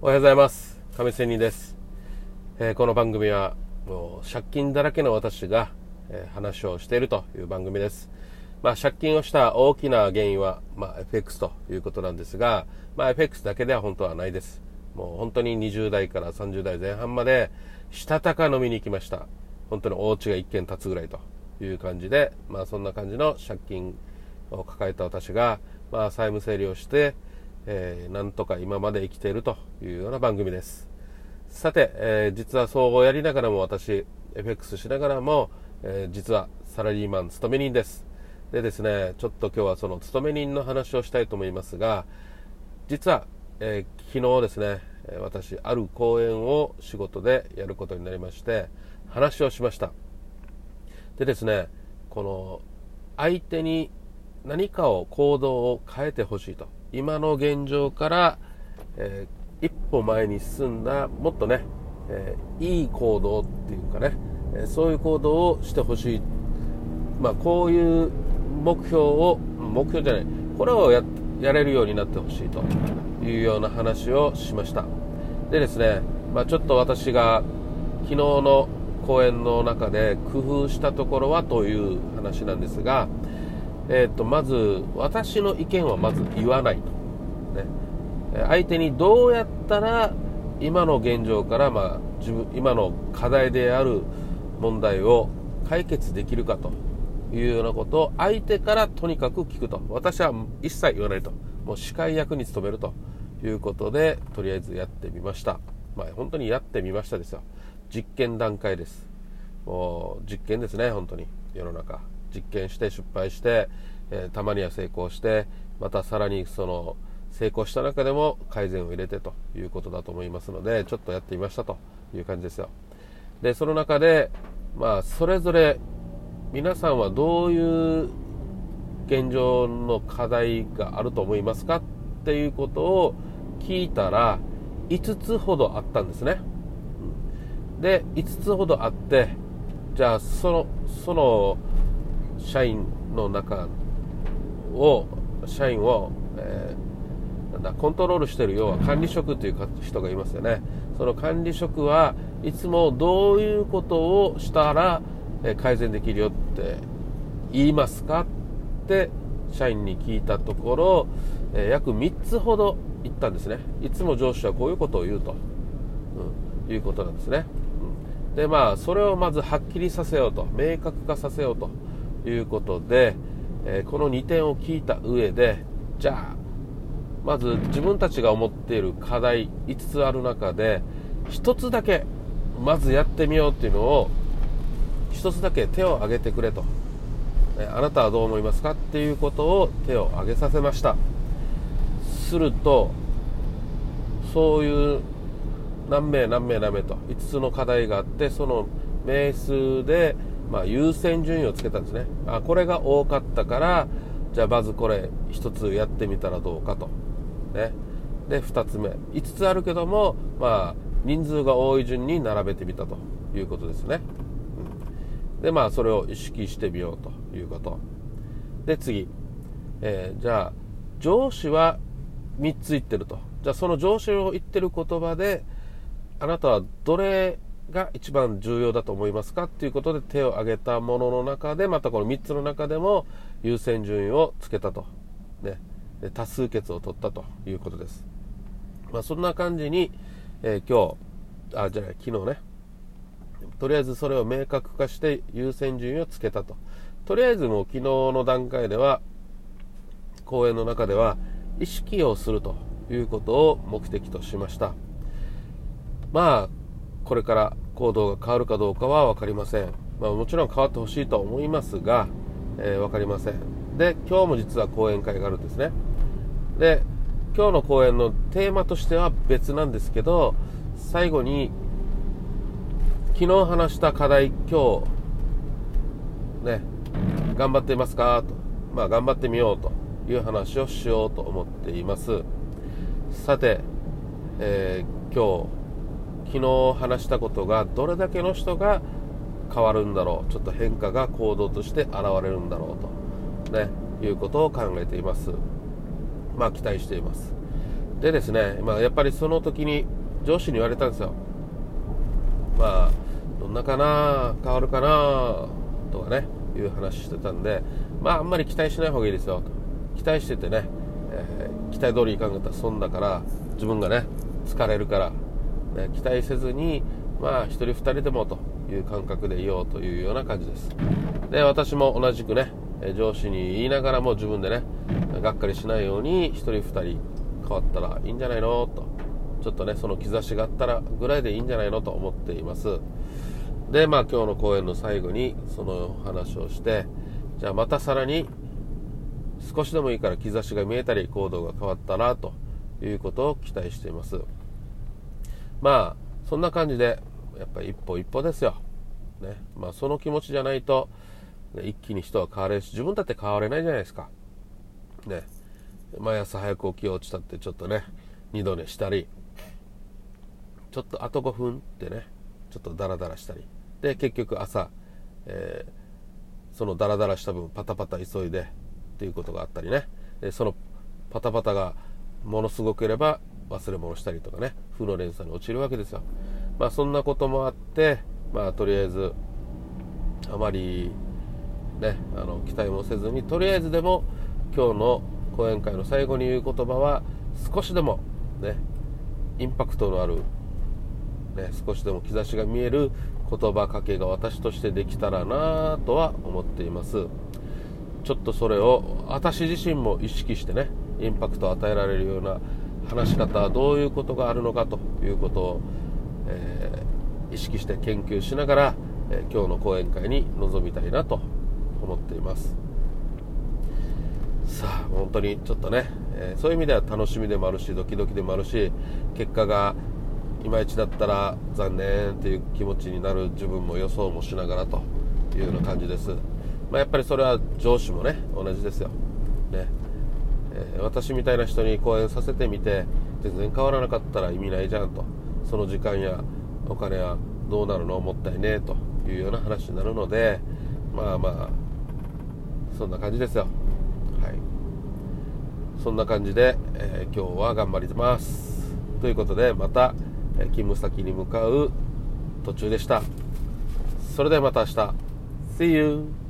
おはようございます。亀仙人です、えー、この番組はもう借金だらけの私が、えー、話をしているという番組です。まあ、借金をした大きな原因は、まあ、FX ということなんですが、まあ、FX だけでは本当はないです。もう本当に20代から30代前半までしたたか飲みに行きました。本当にお家が1軒建つぐらいという感じで、まあ、そんな感じの借金を抱えた私が、まあ、債務整理をしてえー、なんとか今まで生きているというような番組です。さて、えー、実は総合やりながらも私、FX しながらも、えー、実はサラリーマン勤め人です。でですね、ちょっと今日はその勤め人の話をしたいと思いますが、実は、えー、昨日ですね、私、ある講演を仕事でやることになりまして、話をしました。でですね、この相手に何かを行動を変えてほしいと。今の現状から、えー、一歩前に進んだもっとね、えー、いい行動っていうかね、え、そういう行動をしてほしい、まあ、こういう目標を目標じゃないこれをややれるようになってほしいというような話をしましたでですね、まあ、ちょっと私が昨日の講演の中で工夫したところはという話なんですが、えーと、まず私の意見はまず言わないと、ね、相手にどうやったら今の現状から、まあ、自分今の課題である問題を解決できるかというようなことを相手からとにかく聞くと。私は一切言わないと。もう司会役に努めるということでとりあえずやってみました、まあ、本当にやってみましたですよ。実験段階です。もう実験ですね本当に。世の中。実験して失敗して、えー、たまには成功してまたさらにその成功した中でも改善を入れてということだと思いますのでちょっとやってみましたという感じですよ。でその中でまあそれぞれ皆さんはどういう現状の課題があると思いますかっていうことを聞いたら5つほどあったんですね。で5つほどあってじゃあそのその社員の中を社員を、えー、なんだコントロールしてる要は管理職という人がいますよね。その管理職はいつもどういうことをしたら、え改善できるよって言いますかって社員に聞いたところ、え約3つほど言ったんですね。いつも上司はこういうことを言うと、うん、いうことなんですね、うん、でまあそれをまずはっきりさせようと明確化させようと。いうことで、えー、この2点を聞いた上でじゃあまず自分たちが思っている課題5つある中で1つだけまずやってみようっていうのを1つだけ手を挙げてくれと、えあなたはどう思いますか？っていうことを手を挙げさせました。するとそういう何名何名何名と5つの課題があってその名数でまあ、優先順位をつけたんですね。あこれが多かったからじゃあまずこれ1つやってみたらどうかと、ね、で2つ目。5つあるけども、まあ、人数が多い順に並べてみたということですね、うん、でまあそれを意識してみようということ。で次、えー、じゃあ上司は3つ言ってると。じゃあその上司を言ってる言葉であなたはどれが一番重要だと思いますか？っていうことで手を挙げたものの中でまたこの3つの中でも優先順位をつけたと、ね、多数決を取ったということです、まあ、そんな感じに、えー、今日あじゃあ昨日ね。とりあえずそれを明確化して優先順位をつけたと。とりあえずもう昨日の段階では講演の中では意識をするということを目的としました。まあこれから行動が変わるかどうかは分かりません、まあ、もちろん変わってほしいとは思いますが、えー、分かりません。で今日も実は講演会があるんですね。で今日の講演のテーマとしては別なんですけど最後に昨日話した課題今日ね頑張っていますかと。まあ頑張ってみようという話をしようと思っています。さて、えー、今日昨日話したことがどれだけの人が変わるんだろうちょっと変化が行動として現れるんだろうと、ね、いうことを考えています。まあ期待しています。でですね、まあ、やっぱりその時に上司に言われたんですよ。まあどんなかな変わるかなとかねいう話してたんでまああんまり期待しない方がいいですよ期待しててね、えー、期待通りいかんかったら損だから自分がね疲れるから、ね、期待せずにまあ1人2人でもという感覚でいようというような感じです。で私も同じくね上司に言いながらも自分でねがっかりしないように1人2人変わったらいいんじゃないのとちょっとねその兆しがあったらぐらいでいいんじゃないのと思っています。でまあ今日の講演の最後にその話をしてじゃあまたさらに少しでもいいから兆しが見えたり行動が変わったらということを期待しています。まあそんな感じでやっぱり一歩一歩ですよ、ね。まあ、その気持ちじゃないと、一気に人は変われるし自分だって変われないじゃないですか。ね。毎朝早く起きようちたってちょっとね二度寝したりちょっとあと5分ってねちょっとダラダラしたり。で結局朝、えー、そのダラダラした分パタパタ急いでっていうことがあったりね。でそのパタパタがものすごければ忘れ物したりとかね負の連鎖に落ちるわけですよ。まあそんなこともあってまあとりあえずあまりねあの期待もせずにとりあえずでも今日の講演会の最後に言う言葉は少しでもねインパクトのある、ね、少しでも兆しが見える言葉かけが私としてできたらなとは思っています。ちょっとそれを私自身も意識してねインパクトを与えられるような話し方はどういうことがあるのかということを、えー、意識して研究しながら、えー、今日の講演会に臨みたいなと思っています。さあ本当にちょっとね、えー、そういう意味では楽しみでもあるしドキドキでもあるし結果がいまいちだったら残念っていう気持ちになる自分も予想もしながらというような感じです、まあ、やっぱりそれは上司もね同じですよ、ね。え、私みたいな人に講演させてみて全然変わらなかったら意味ないじゃんと。その時間やお金はどうなるのもったいねえというような話になるのでまあまあそんな感じですよ。はい。そんな感じで、えー、今日は頑張ります。ということでまた勤務先に向かう途中でした。それではまた明日。See you!